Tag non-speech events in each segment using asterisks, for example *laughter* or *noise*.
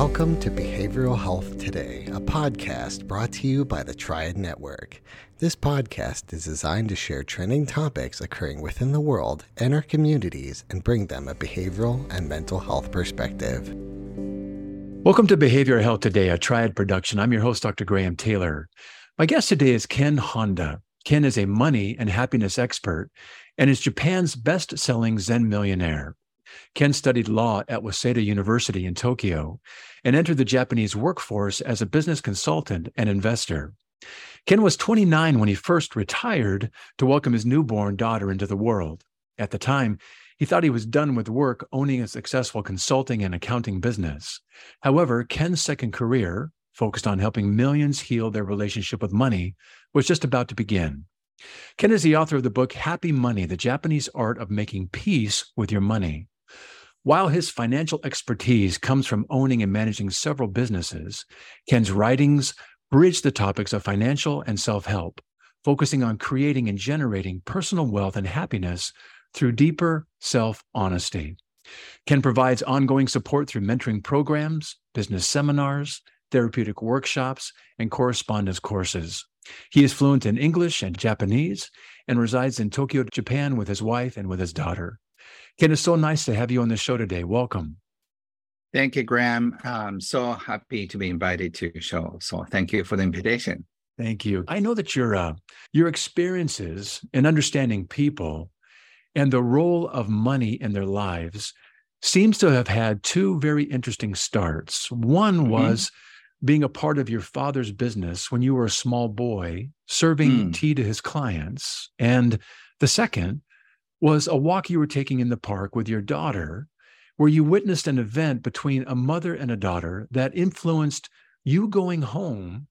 Welcome to Behavioral Health Today, a podcast brought to you by the Triad Network. This podcast is designed to share trending topics occurring within the world and our communities and bring them a behavioral and mental health perspective. Welcome to Behavioral Health Today, a Triad production. I'm your host, Dr. Graham Taylor. My guest today is Ken Honda. Ken is a money and happiness expert and is Japan's best selling Zen millionaire. Ken studied law at Waseda University in Tokyo and entered the Japanese workforce as a business consultant and investor. Ken was 29 when he first retired to welcome his newborn daughter into the world. At the time, he thought he was done with work owning a successful consulting and accounting business. However, Ken's second career, focused on helping millions heal their relationship with money, was just about to begin. Ken is the author of the book Happy Money The Japanese Art of Making Peace with Your Money. While his financial expertise comes from owning and managing several businesses, Ken's writings bridge the topics of financial and self help, focusing on creating and generating personal wealth and happiness through deeper self honesty. Ken provides ongoing support through mentoring programs, business seminars, therapeutic workshops, and correspondence courses. He is fluent in English and Japanese and resides in Tokyo, Japan with his wife and with his daughter. Ken, it's so nice to have you on the show today. Welcome. Thank you, Graham. I'm so happy to be invited to the show. So thank you for the invitation. Thank you. I know that your uh, your experiences in understanding people and the role of money in their lives seems to have had two very interesting starts. One mm-hmm. was being a part of your father's business when you were a small boy, serving mm. tea to his clients, and the second was a walk you were taking in the park with your daughter, where you witnessed an event between a mother and a daughter that influenced you going home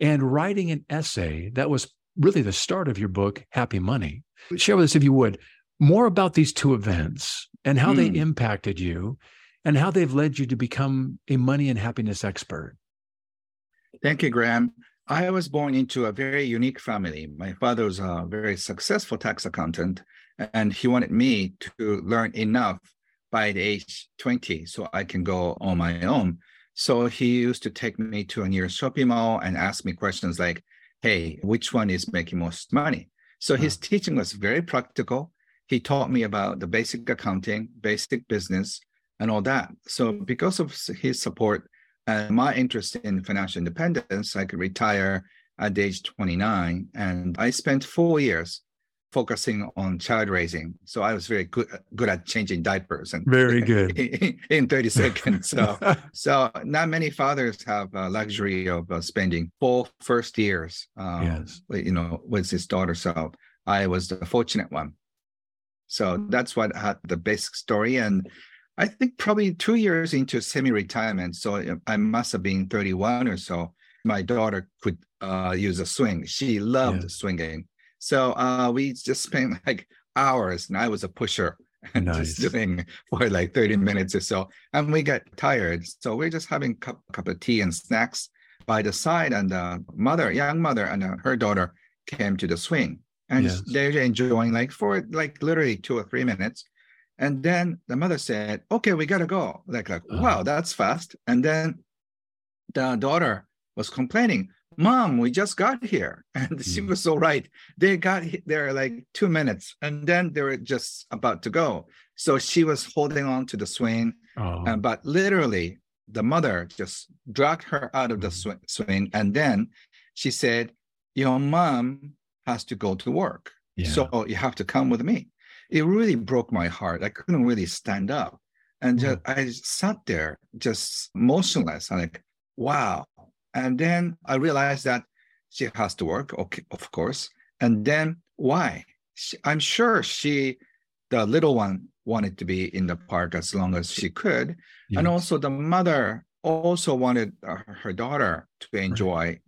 and writing an essay that was really the start of your book, Happy Money. Share with us, if you would, more about these two events and how mm. they hmm. impacted you and how they've led you to become a money and happiness expert. Thank you, Graham. I was born into a very unique family. My father was a very successful tax accountant, and he wanted me to learn enough by the age 20 so I can go on my own. So he used to take me to a near shopping mall and ask me questions like, hey, which one is making most money? So his teaching was very practical. He taught me about the basic accounting, basic business, and all that. So because of his support and my interest in financial independence, I could retire at age 29. And I spent four years focusing on child raising. So I was very good good at changing diapers and very good *laughs* in, 30 seconds. So *laughs* so not many fathers have a luxury of uh, spending four first years um, yes. you know with his daughter. So I was the fortunate one. So that's what had the basic story and I think probably two years into semi-retirement, so uh, I must have been 31 or so. My daughter could uh, use a swing. She loved yeah. swinging, so uh, we just spent *laughs* like hours, and I was a pusher *laughs* and nice. just doing for like 30 *laughs* minutes or so. And we got tired. So we're just having a cup, cup of tea and snacks by the side. And the mother, young mother, and uh, her daughter came to the swing. And yes. they're enjoying like for like literally two or three minutes. And then the mother said, okay, we gotta go. Like, like, uh-huh. wow, that's fast. And then the daughter was complaining, mom we just got here. *laughs* And she was so right. They got there like two minutes and then they were just about to go. So she was holding on to the swing oh. and, but literally the mother just dragged her out of the mm. sw- swing and then she said your mom has to go to work. Yeah. so you have to come with me. It really broke my heart. I couldn't really stand up. And just, mm. i sat there just motionless. I'm like wow and then I realized that she has to work, okay, of course. And then why? She, I'm sure she, the little one, wanted to be in the park as long as she could. Yes. And also the mother also wanted uh, her daughter to enjoy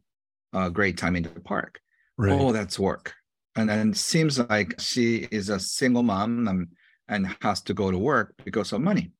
right. a great time in the park. Right. Oh, that's work. And then it seems like she is a single mom and, and has to go to work because of money.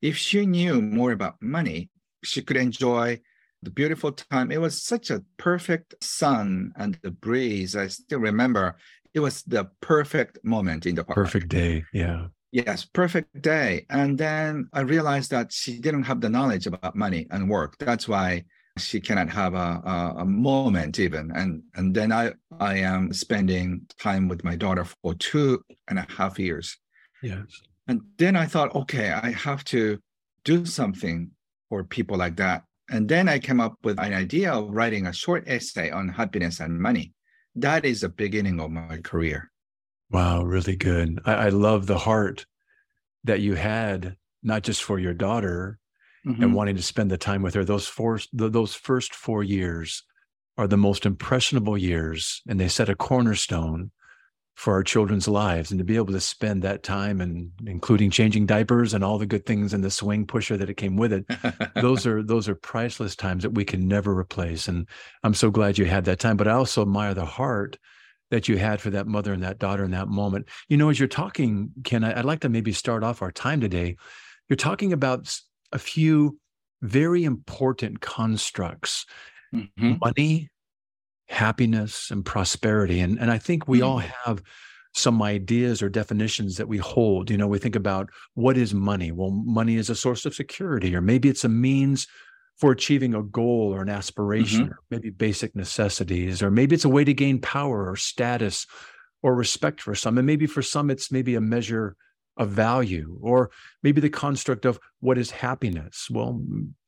If she knew more about money, she could enjoy the beautiful time. It was such a perfect sun and the breeze. I still remember it was the perfect moment in the park. Perfect day. Yeah. Yes, perfect day. And then I realized that she didn't have the knowledge about money and work. That's why she cannot have a, a, a, moment even. And and then I I am spending time with my daughter for two and a half years. Yes. And then I thought, okay, I have to do something for people like that. And then I came up with an idea of writing a short essay on happiness and money. That is the beginning of my career. Wow, really good. I, I love the heart that you had, not just for your daughter mm-hmm. and wanting to spend the time with her. Those four, those first four years are the most impressionable years, and they set a cornerstone for our children's lives and to be able to spend that time and including changing diapers and all the good things and the swing pusher that it came with it those *laughs* are those are priceless times that we can never replace and i'm so glad you had that time but i also admire the heart that you had for that mother and that daughter in that moment. You know as you're talking ken i'd like to maybe start off our time today. You're talking about a few very important constructs. Mm-hmm. money happiness and prosperity. And, and I think we mm. all have some ideas or definitions that we hold. You know, we think about what is money? Well, money is a source of security, or maybe it's a means for achieving a goal or an aspiration, mm-hmm. or maybe basic necessities, or maybe it's a way to gain power or status or respect for some. And maybe for some, it's maybe a measure of value or maybe the construct of what is happiness well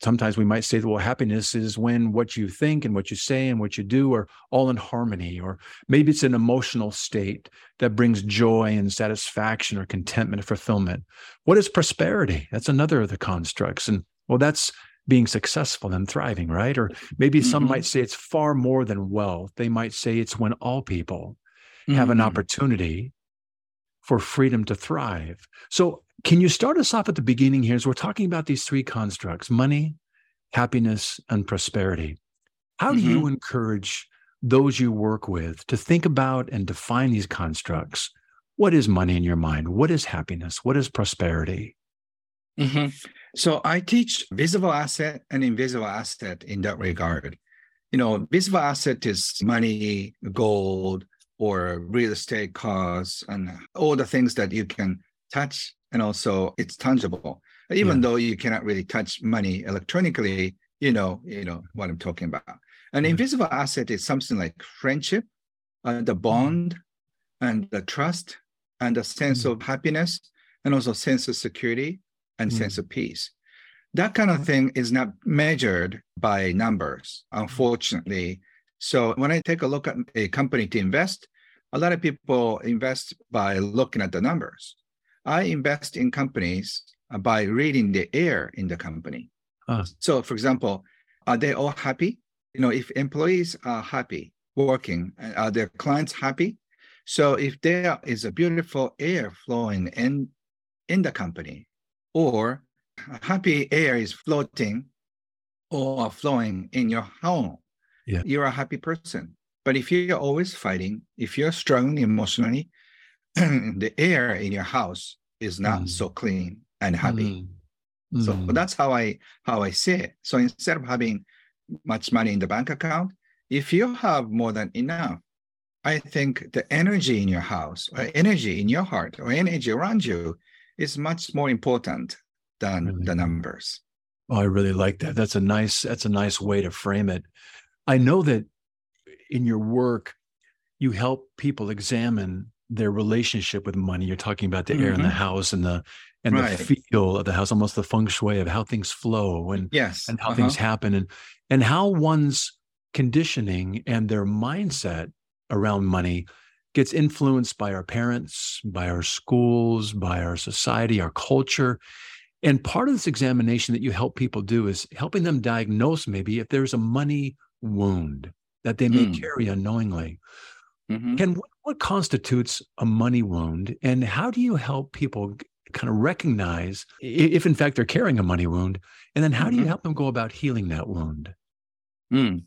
sometimes we might say that well happiness is when what you think and what you say and what you do are all in harmony or maybe it's an emotional state that brings joy and satisfaction or contentment and fulfillment what is prosperity that's another of the constructs and well that's being successful and thriving right or maybe mm-hmm. some might say it's far more than wealth they might say it's when all people mm-hmm. have an mm-hmm. opportunity for freedom to thrive. So, can you start us off at the beginning here as we're talking about these three constructs money, happiness, and prosperity? How do mm-hmm. you encourage those you work with to think about and define these constructs? What is money in your mind? What is happiness? What is prosperity? Mm-hmm. So, I teach visible asset and invisible asset in that regard. You know, visible asset is money, gold, or real estate cars and all the things that you can touch and also it's tangible even yeah. though you cannot really touch money electronically you know you know what i'm talking about an invisible asset is something like friendship uh, the mm-hmm. bond and the trust and the sense mm. of happiness and also sense of security and mm. sense of peace that kind of thing is not measured by numbers unfortunately so when I take a look at a company to invest, a lot of people invest by looking at the numbers. I invest in companies by reading the air in the company. Uh. So, for example, are they all happy? You know, if employees are happy working, are their clients happy? So, if there is a beautiful air flowing in in the company, or happy air is floating or flowing in your home, yeah. you're a happy person. But if you're always fighting, if you're struggling emotionally, *clears throat* the air in your house is not mm. so clean and happy. Mm. So mm. that's how I how I see it. So instead of having much money in the bank account, if you have more than enough, I think the energy in your house or energy in your heart or energy around you is much more important than really? the numbers. Oh, I really like that. That's a nice that's a nice way to frame it. I know that in your work, you help people examine their relationship with money. You're talking about the mm-hmm. air in the mm-hmm. house and the and right. the feel of the house, almost the feng shui of how things flow and yes, and how uh-huh. things happen and and how one's conditioning and their mindset around money gets influenced by our parents, by our schools, by our society, our culture. And part of this examination that you help people do is helping them diagnose maybe if there's a money wound that they may mm. carry unknowingly. Mm-hmm. Ken, what, what constitutes a money wound, and how do you help people kind of recognize if, in fact, they're carrying a money wound, and then how mm-hmm. do you mm-hmm. help them go about healing that wound? Mm.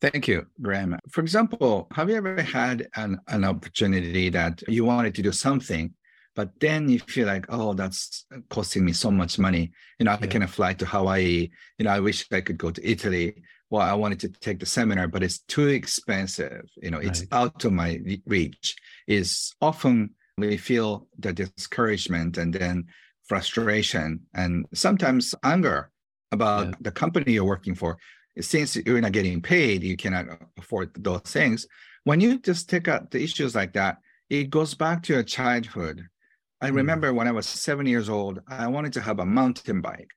Thank you, Graham. For example, have you ever had an, an opportunity that you wanted to do something, but then you feel like, oh, that's costing me so much money. You know, yeah. I can fly to Hawaii. You know, I wish I could go to Italy well, I wanted to take the seminar, but it's too expensive. You know, it's right. out of my reach. Is often we feel the discouragement and then frustration and sometimes anger about yeah. the company you're working for. Since you're not getting paid, you cannot afford those things. When you just take out the issues like that, it goes back to your childhood. I mm. remember when I was seven years old, I wanted to have a mountain bike,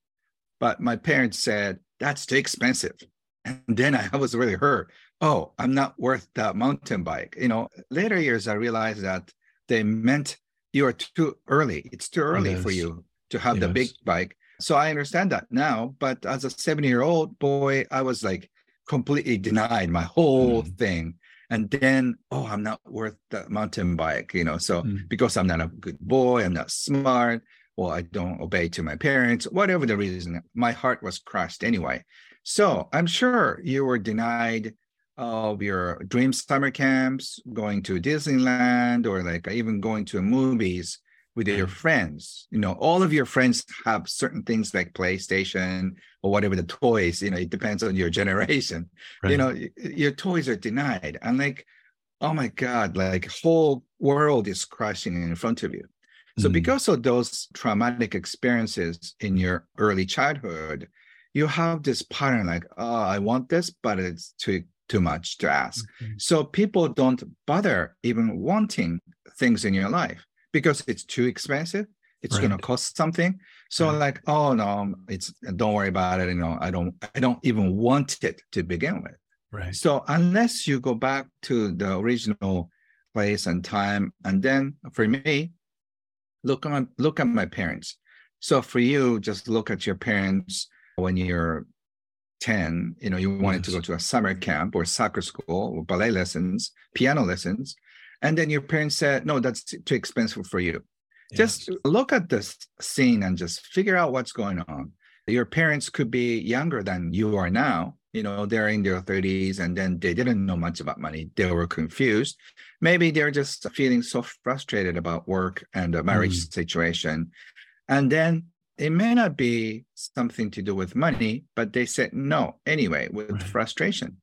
but my parents said, that's too expensive. And then I was really hurt. Oh, I'm not worth that mountain bike. You know, later years, I realized that they meant you are too early. It's too early yes. for you to have yes. the big bike. So I understand that now. But as a seven year old boy, I was like completely denied my whole mm. thing. And then, oh, I'm not worth the mountain bike, you know. So mm. because I'm not a good boy, I'm not smart, well, I don't obey to my parents, whatever the reason, my heart was crushed anyway. So I'm sure you were denied of your dream summer camps, going to Disneyland, or like even going to movies with your mm. friends. You know, all of your friends have certain things like PlayStation or whatever the toys. You know, it depends on your *laughs* generation. Right. You know, your toys are denied, and like, oh my God, like whole world is crashing in front of you. So mm. because of those traumatic experiences in your early childhood, you have this pattern like, oh, I want this, but it's too too much to ask. Mm-hmm. So people don't bother even wanting things in your life because it's too expensive. It's right. going to cost something. So like, oh no, it's don't worry about it. You know, I don't, I don't even want it to begin with. Right. So unless you go back to the original place and time, and then for me, look on look at my parents. So for you, just look at your parents when you're 10, you know, you wanted yes. to go to a summer camp or soccer school or ballet lessons, piano lessons. And then your parents said, no, that's too expensive for you. Yes. Just look at this scene and just figure out what's going on. Your parents could be younger than you are now. You know, they're in their 30s and then they didn't know much about money. They were confused. Maybe they're just feeling so frustrated about work and the marriage mm. situation. And then it may not be something to do with money, but they said no anyway with right. frustration.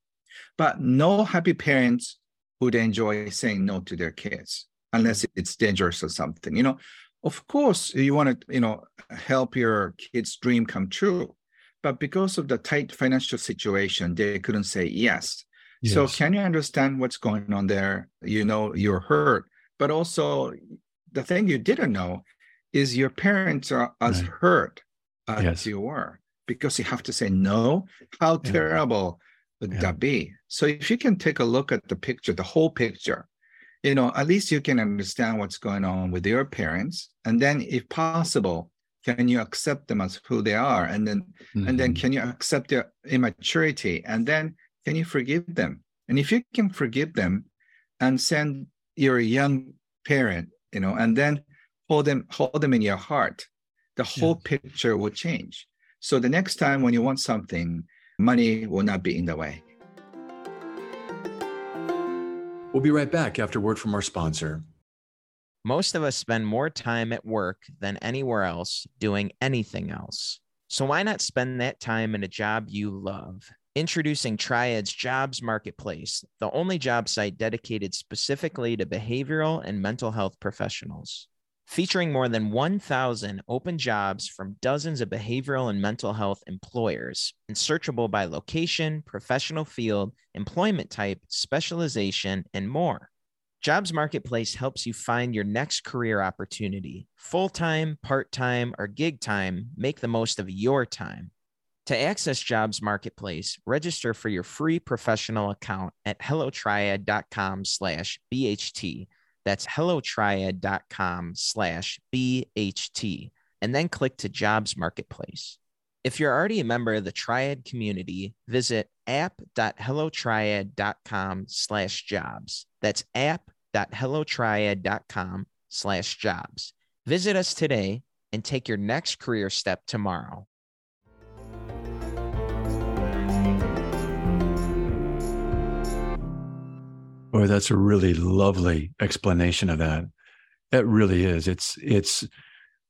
But no happy parents would enjoy saying no to their kids unless it's dangerous or something. You know, of course, you want to, you know, help your kid's dream come true. But because of the tight financial situation, they couldn't say yes. yes. So can you understand what's going on there? You know, you're hurt, but also the thing you didn't know is your parents are as right. hurt as yes. you were because you have to say no. How yeah. terrible would yeah. that be? So if you can take a look at the picture, the whole picture, you know, at least you can understand what's going on with your parents. And then if possible, can you accept them as who they are? And then mm-hmm. and then mm-hmm. can you accept their immaturity? And then can you forgive them? And if you can forgive them and send your young parent, you know, and then hold them hold them in your heart the whole yeah. picture will change. So the next time when you want something money will not be in the way. We'll be right back after word from our sponsor. Most of us spend more time at work than anywhere else doing anything else. So why not spend that time in a job you love? Introducing Triad's Jobs Marketplace, the only job site dedicated specifically to behavioral and mental health professionals featuring more than 1,000 open jobs from dozens of behavioral and mental health employers, and searchable by location, professional field, employment type, specialization, and more. Jobs Marketplace helps you find your next career opportunity. Full time, part time, or gig time, make the most of your time. To access Jobs Marketplace, register for your free professional account at hellotriad.com slash BHT that's hellotriad.com slash BHT, and then click to Jobs Marketplace. If you're already a member of the Triad community, visit app.hellotriad.com slash jobs. That's app.hellotriad.com slash jobs. Visit us today and take your next career step tomorrow. Boy, that's a really lovely explanation of that. It really is. It's it's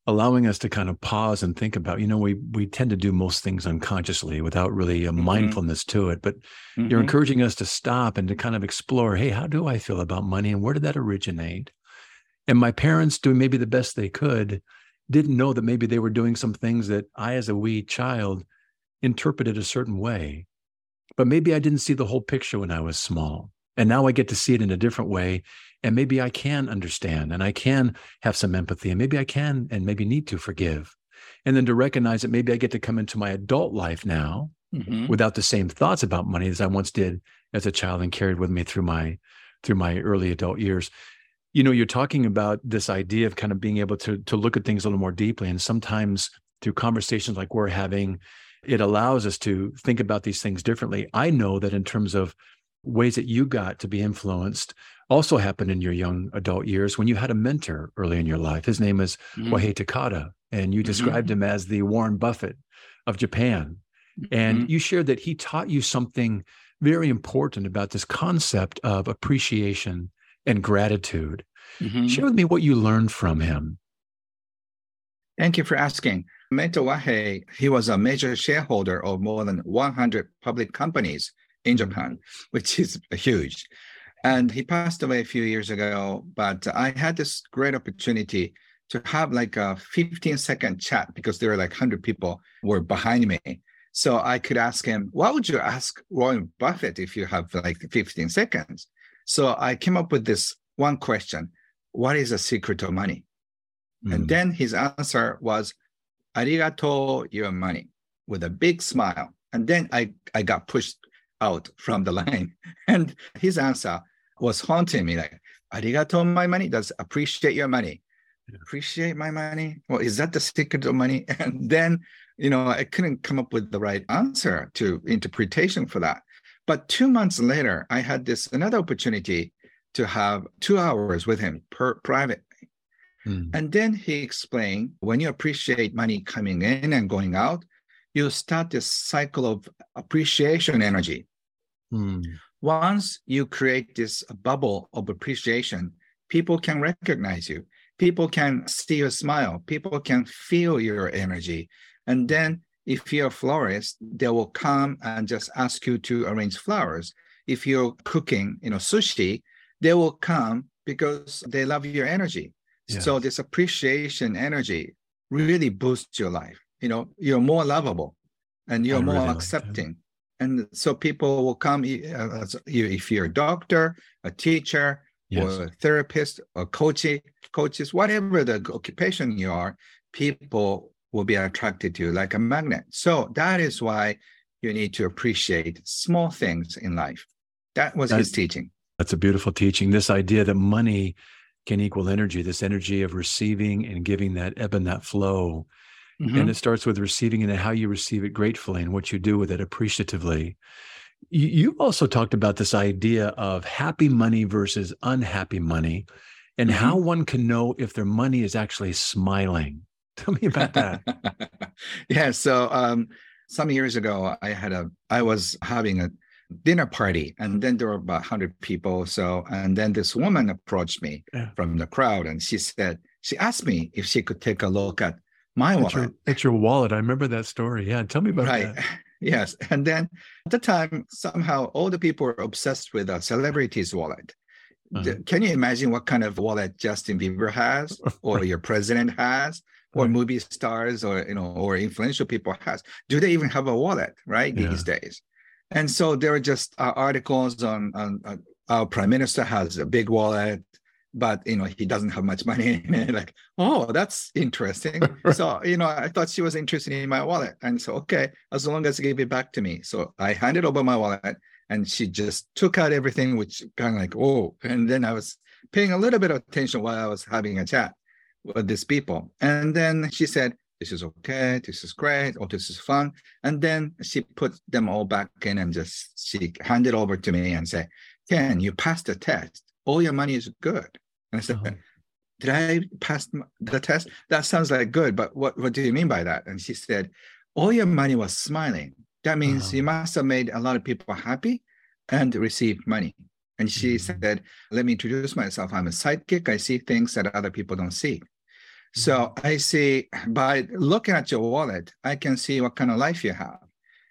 allowing us to kind of pause and think about. You know, we we tend to do most things unconsciously without really a mm-hmm. mindfulness to it. But mm-hmm. you're encouraging us to stop and to kind of explore. Hey, how do I feel about money, and where did that originate? And my parents, doing maybe the best they could, didn't know that maybe they were doing some things that I, as a wee child, interpreted a certain way. But maybe I didn't see the whole picture when I was small. And now I get to see it in a different way. And maybe I can understand and I can have some empathy and maybe I can and maybe need to forgive. And then to recognize that maybe I get to come into my adult life now mm-hmm. without the same thoughts about money as I once did as a child and carried with me through my through my early adult years you know you're talking about this idea of kind of being able to to look at things a little more deeply and sometimes through conversations like we're having it allows us to think about these things differently i know that in terms of ways that you got to be influenced also happened in your young adult years when you had a mentor early in your life his name is mm-hmm. Wahei Takeda and you mm-hmm. described mm-hmm. him as the Warren Buffett of Japan and mm-hmm. you shared that he taught you something very important about this concept of appreciation and gratitude. Mm-hmm. Share with me what you learned from him. Thank you for asking. Mentor Wahei, he was a major shareholder of more than 100 public companies in Japan, which is huge. And he passed away a few years ago, but I had this great opportunity to have like a 15 second chat because there were like 100 people were behind me. So I could ask him, what would you ask Warren Buffett if you have like 15 seconds? So I came up with this one question What is the secret of money? Mm. And then his answer was, Arigato, your money, with a big smile. And then I, I got pushed out from the line. *laughs* And his answer was haunting me like, Arigato, my money, does appreciate your money. Appreciate my money? Well, is that the secret of money? *laughs* And then, you know, I couldn't come up with the right answer to interpretation for that. But two months later, I had this another opportunity to have two hours with him per private. Mm. And then he explained when you appreciate money coming in and going out, you start this cycle of appreciation energy. Mm. Once you create this bubble of appreciation, people can recognize you. People can see your smile. People can feel your energy. And then if you're a florist, they will come and just ask you to arrange flowers. If you're cooking, you know, sushi, they will come because they love your energy. Yes. So this appreciation energy really boosts your life. You know, you're more lovable and you're more accepting. And so people will come uh, if you're a doctor, a teacher, yes. or a therapist, or coach, coaches, whatever the occupation you are, people will be attracted to you like a magnet. So that is why you need to appreciate small things in life. That was that's, his teaching. That's a beautiful teaching. This idea that money can equal energy, this energy of receiving and giving that ebb and that flow. Mm-hmm. And it starts with receiving and how you receive it gratefully and what you do with it appreciatively. You also talked about this idea of happy money versus unhappy money and mm-hmm. how one can know if their money is actually smiling. *laughs* Tell me about that. *laughs* yeah. So um, some years ago, I had a, I was having a dinner party, and then there were about hundred people. So, and then this woman approached me yeah. from the crowd, and she said, she asked me if she could take a look at my at wallet. Your, at your wallet. I remember that story. Yeah. Tell me about right. that. *laughs* Yes. And then at the time, somehow all the people were obsessed with a celebrity's wallet. Uh-huh. Can you imagine what kind of wallet Justin Bieber has *laughs* or your president has? or movie stars or you know or influential people has do they even have a wallet right yeah. these days and so there are just uh, articles on, on uh, our prime minister has a big wallet but you know he doesn't have much money *laughs* like oh that's interesting *laughs* so you know i thought she was interested in my wallet and so okay as long as you give it back to me so i handed over my wallet and she just took out everything which kind of like oh and then i was paying a little bit of attention while i was having a chat with these people. And then she said, this is okay, this is great, oh, this is fun. And then she put them all back in and just she handed over to me and said, Ken, you passed the test. All your money is good. And I said, uh-huh. Did I pass the test? That sounds like good, but what, what do you mean by that? And she said, All your money was smiling. That means uh-huh. you must have made a lot of people happy and received money. And she mm-hmm. said, Let me introduce myself. I'm a sidekick. I see things that other people don't see. So I see by looking at your wallet, I can see what kind of life you have.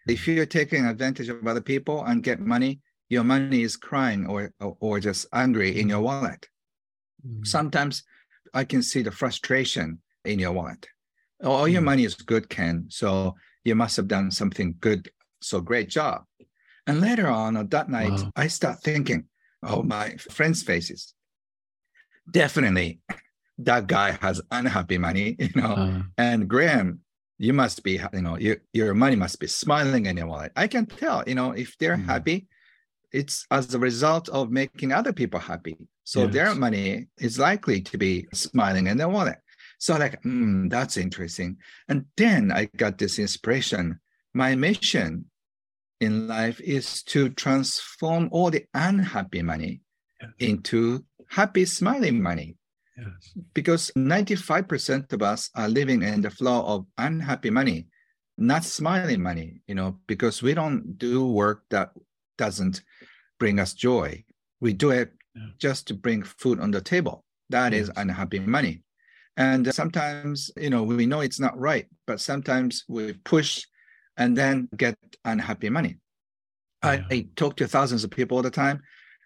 If you're taking advantage of other people and get money, your money is crying or or, or just angry in your wallet. Mm-hmm. Sometimes I can see the frustration in your wallet. All your mm. money is good, Ken. So you must have done something good. So great job. And later on, on that night, wow. I start thinking, oh, my friends' faces. Definitely, that guy has unhappy money, *laughs* you know. Uh, and Graham, you must be, you know, your, your money must be smiling in your wallet. I can tell, you know, if they're mm. happy, it's as a result of making other people happy. So yes. their money is likely to be smiling in their wallet. So like, mm, that's interesting. And then I got this inspiration. My mission in life is to transform all the unhappy money yes. into happy, smiling money. Yes. Because 95% of us are living in the flow of unhappy money, not smiling money, you know, because we don't do work that doesn't bring us joy. We do it yeah. just to bring food on the table. That yes. is unhappy money. And sometimes, you know, we know it's not right, but sometimes we push and then get unhappy money. Yeah. I, I talk to thousands of people all the time.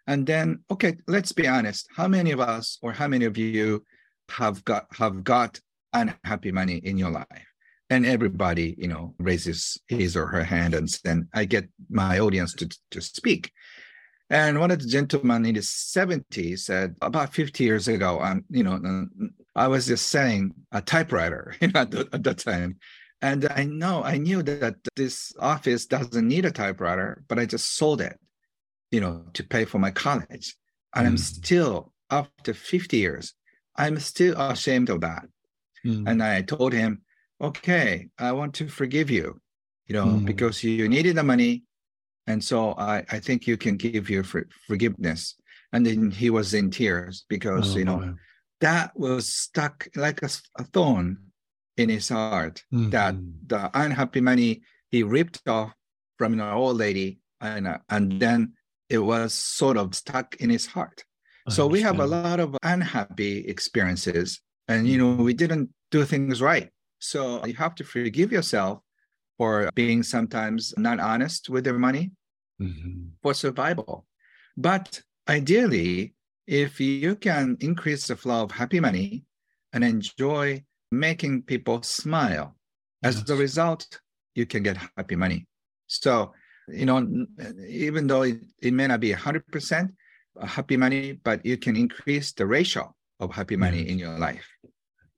And then, okay, let's be honest. How many of us or how many of you have got have got unhappy money in your life? And everybody, you know, raises his or her hand and then I get my audience to, to speak. And one of the gentlemen in his 70s said, about 50 years ago, um, you know, I was just selling a typewriter *laughs* you know, at, the, at that time. And I know, I knew that this office doesn't need a typewriter, but I just sold it, you know, to pay for my college. And mm. I'm still, after 50 years, I'm still ashamed of that. Mm. And I told him, okay, I want to forgive you, you know, mm. because you needed the money and so I, I think you can give your for, forgiveness. And then he was in tears because, oh, you know, that was stuck like a, a thorn in his heart mm-hmm. that the unhappy money he ripped off from an old lady and, uh, and then it was sort of stuck in his heart. so we have a lot of unhappy experiences and, you know, we didn't do things right. So you have to forgive yourself for being sometimes not honest with your money mm-hmm. for survival. But ideally, if you can increase the flow of happy money and enjoy making people smile, yes. as a result, you can get happy money. So, you know, even though it, it may not be 100% happy money, but you can increase the ratio of happy money in your life.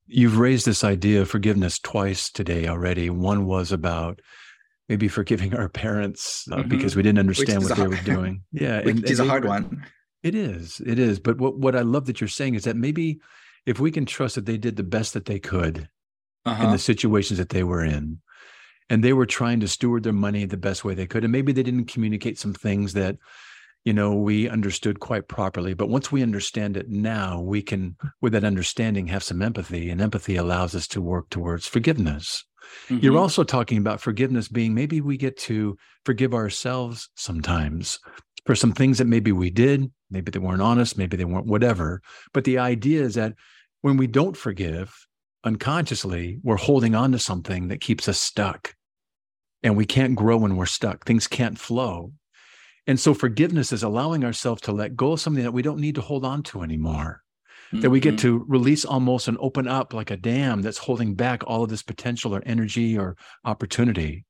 You've raised this idea of forgiveness twice today already. One was about maybe forgiving our parents uh, mm-hmm. because we didn't understand what they were doing. *laughs* Yeah, which and, is and a hard one. It is. It is. But what what I love that you're saying is that maybe if we can trust that they did the best that they could uh-huh. in the situations that they were in, and they were trying to steward their money the best way they could, and maybe they didn't communicate some things that you know we understood quite properly but once we understand it now we can with that understanding have some empathy and empathy allows us to work towards forgiveness Mm-hmm. You're also talking about forgiveness being maybe we get to forgive ourselves sometimes for some things that maybe we did, maybe they weren't honest, maybe they weren't whatever. But the idea is that when we don't forgive unconsciously, we're holding on to something that keeps us stuck. And we can't grow when we're stuck. Things can't flow. And so forgiveness is allowing ourselves to let go of something that we don't need to hold on to anymore mm-hmm. that we get mm-hmm. to release almost and open up like a dam that's holding back all of this potential or energy or opportunity.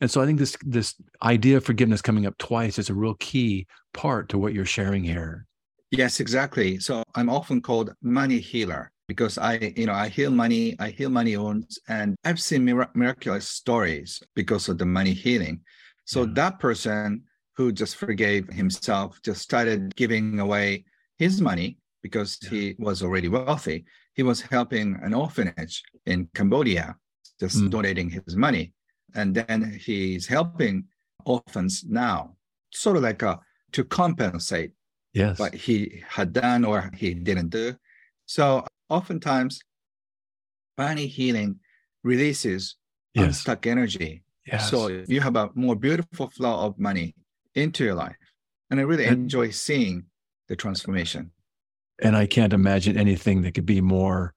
And so I think this this idea of forgiveness coming up twice is a real key part to what you're sharing here. Yes, exactly. So I'm often called money healer because I, you know, I heal money, I heal money wounds, and I've seen mir- miraculous stories because of the money healing. So yeah. that person who just forgave himself just started giving away his money because he was already wealthy. He was helping an orphanage in Cambodia, just mm. donating his money. And then he's helping orphans now, sort of like a, to compensate yes. what he had done or he didn't do. So oftentimes, money healing releases yes. unstuck energy. Yes. So you have a more beautiful flow of money into your life. And I really and, enjoy seeing the transformation and I can't imagine anything that could be more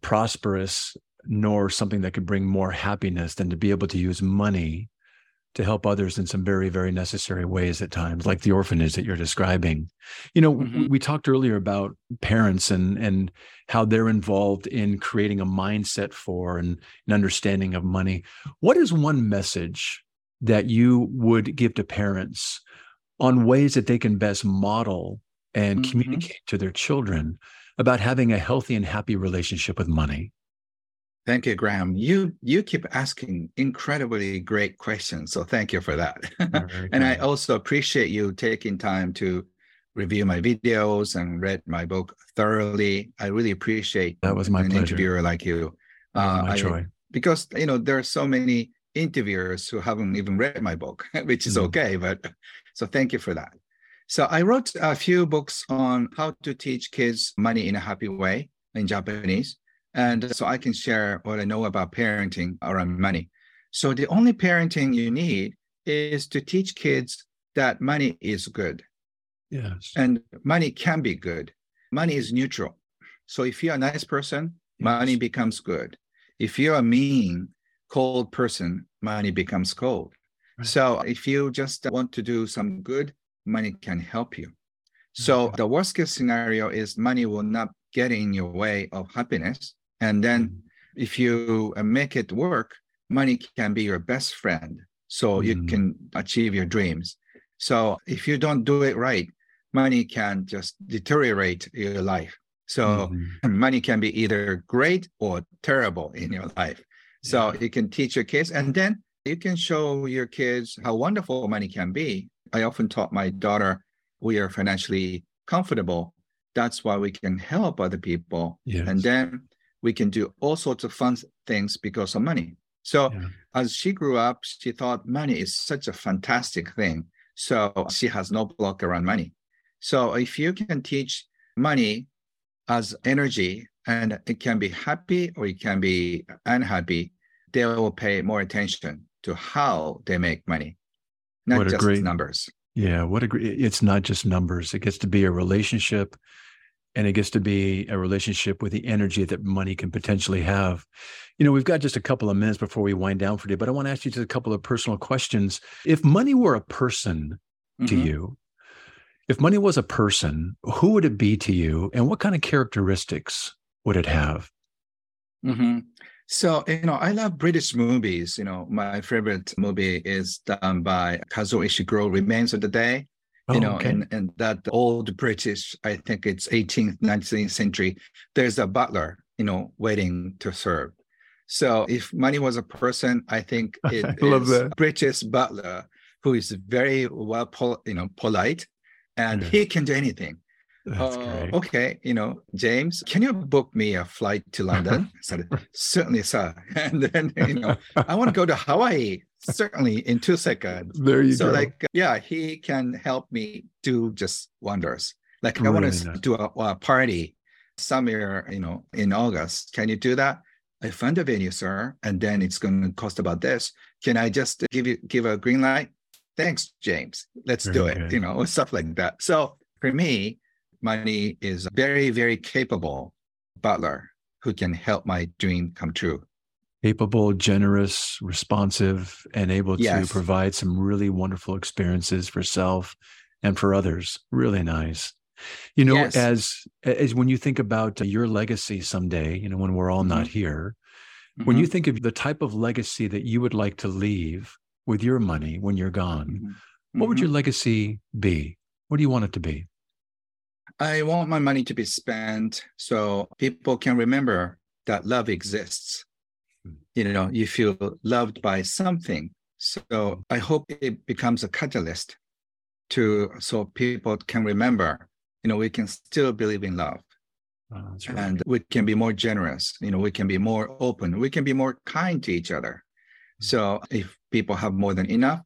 prosperous nor something that could bring more happiness than to be able to use money to help others in some very, very necessary ways at times, like the orphanage that you're describing. You know, mm-hmm. we, we talked earlier about parents and and how they're involved in creating a mindset for and an understanding of money. What is one message that you would give to parents on ways that they can best model and mm-hmm. communicate to their children about having a healthy and happy relationship with money? Thank you, Graham. You you keep asking incredibly great questions, so thank you for that. *laughs* and I also appreciate you taking time to review my videos and read my book thoroughly. I really appreciate that was my an pleasure. interviewer like you. Uh, my I, joy. Because you know there are so many interviewers who haven't even read my book, *laughs* which is mm. okay. But so thank you for that. So I wrote a few books on how to teach kids money in a happy way in Japanese. And so I can share what I know about parenting around money. So the only parenting you need is to teach kids that money is good. Yes. And money can be good. Money is neutral. So if you're a nice person, yes. money becomes good. If you're a mean, cold person, money becomes cold. Right. So if you just want to do some good, money can help you. So the worst case scenario is money will not get in your way of happiness. And then mm. if you uh, make it work, money can be your best friend. So mm. you can achieve your dreams. So if you don't do it right, money can just deteriorate your life. So mm-hmm. *clears throat* money can be either great or terrible in your life. So you can teach your kids and then you can show your kids how wonderful money can be. I often taught my daughter, we are financially comfortable. That's why we can help other people. Yes. And then we can do all sorts of fun things because of money. So yeah. as she grew up, she thought money is such a fantastic thing. So she has no block around money. So if you can teach money as energy and it can be happy or it can be unhappy, they will pay more attention to how they make money, not what just great, numbers. Yeah, what a great, it's not just numbers. It gets to be a relationship and it gets to be a relationship with the energy that money can potentially have. You know, we've got just a couple of minutes before we wind down for today, but I want to ask you just a couple of personal questions. If money were a person mm-hmm. to you, if money was a person, who would it be to you, and what kind of characteristics would it have? Mm-hmm. So, you know, I love British movies. You know, my favorite movie is done by Kazuo Ishiguro, Remains of the Day you oh, know, okay. and, and that old British, I think it's 18th, 19th century, there's a butler, you know, waiting to serve. So if money was a person, I think *laughs* it I love that. British butler who is very well, pol- you know, polite, and he can do anything. Uh. Okay, you know, James, can you book me a flight to London? I said, certainly, sir. *laughs* And then, you know, I want to go to Hawaii certainly in two seconds. There you so go. So like, yeah, he can help me do just wonders. Like I want to do a, a, party somewhere, you know, in August. Can you do that? I found a venue, sir, and then it's going to cost about this. Can I just give you give a green light? Thanks, James. Let's very do it. Good. You know, *laughs* stuff like that. So for me, money is a very, very capable butler who can help my dream come true capable, generous, responsive, and able yes. to provide some really wonderful experiences for self and for others. Really nice. You know, yes. as as when you think about your legacy someday, you know, when we're all mm-hmm. not here, mm-hmm. when you think of the type of legacy that you would like to leave with your money when you're gone, mm-hmm. what would your mm-hmm. legacy be? What do you want it to be? I want my money to be spent so people can remember that love exists. You know you feel loved by something. So i hope it becomes a catalyst to so people can remember you know we can still believe in love. Oh, right. and we can be more generous you know we can be more open we can be more kind to each other. Mm-hmm. so if people have more than enough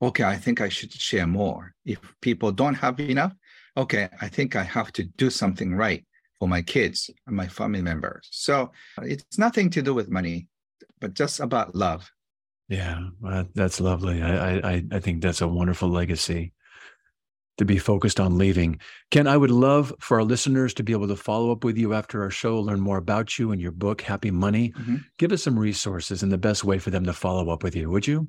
okay i think i should share more. If people don't have enough okay i think i have to do something right for my kids and my family members so it's nothing to do with money but just about love. Yeah, well, that's lovely. I, I I think that's a wonderful legacy to be focused on leaving. Ken, I would love for our listeners to be able to follow up with you after our show, learn more about you and your book, Happy Money. Mm-hmm. Give us some resources and the best way for them to follow up with you, would you?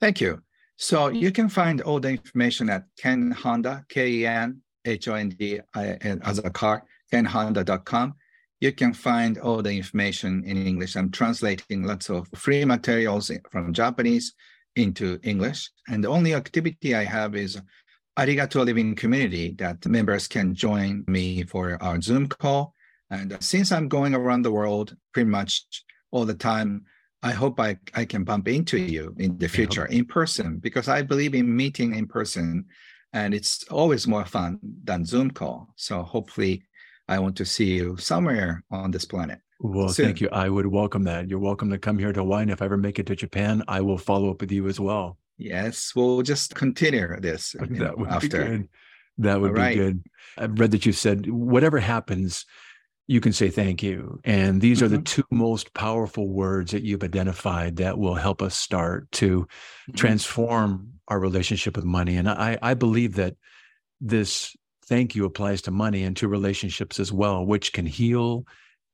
Thank you. So you can find all the information at Ken Honda, K-E-N H-O-N-D as a car, kenhonda.com. You can find all the information in English. I'm translating lots of free materials from Japanese into English. And the only activity I have is Arigato Living Community that members can join me for our Zoom call. And since I'm going around the world pretty much all the time, I hope I, I can bump into you in the future in person because I believe in meeting in person and it's always more fun than Zoom call. So hopefully I want to see you somewhere on this planet. Well, soon. thank you. I would welcome that. You're welcome to come here to Hawaii. And if I ever make it to Japan, I will follow up with you as well. Yes, we'll just continue this *laughs* that would after. Be good. That would All be right. good. I've read that you said whatever happens, you can say thank you. And these mm-hmm. are the mm-hmm. two most powerful words that you've identified that will help us start to mm-hmm. transform our relationship with money. And I, I believe that this thank you applies to money and to relationships as well, which can heal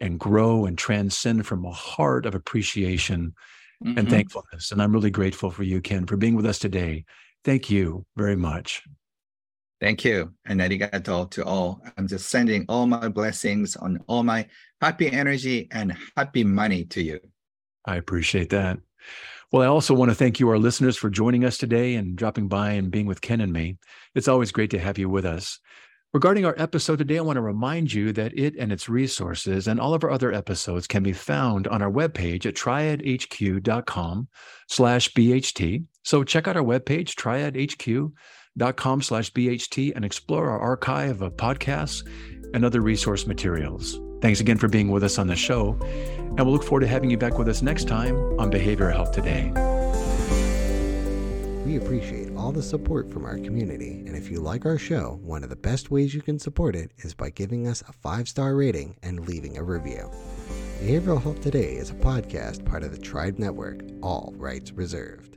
and grow and transcend from a heart of appreciation mm-hmm. and thankfulness. And I'm really grateful for you, Ken, for being with us today. Thank you very much. Thank you. And arigato to all. I'm just sending all my blessings on all my happy energy and happy money to you. I appreciate that. Well, I also want to thank you, our listeners, for joining us today and dropping by and being with Ken and me. It's always great to have you with us. Regarding our episode today, I want to remind you that it and its resources and all of our other episodes can be found on our webpage at triadhq.com slash BHT. So check out our webpage, triadhq.com slash BHT, and explore our archive of podcasts and other resource materials. Thanks again for being with us on the show, and we'll look forward to having you back with us next time on Behavioral Health Today. We appreciate all the support from our community, and if you like our show, one of the best ways you can support it is by giving us a five star rating and leaving a review. Behavioral Health Today is a podcast part of the Tribe Network, all rights reserved.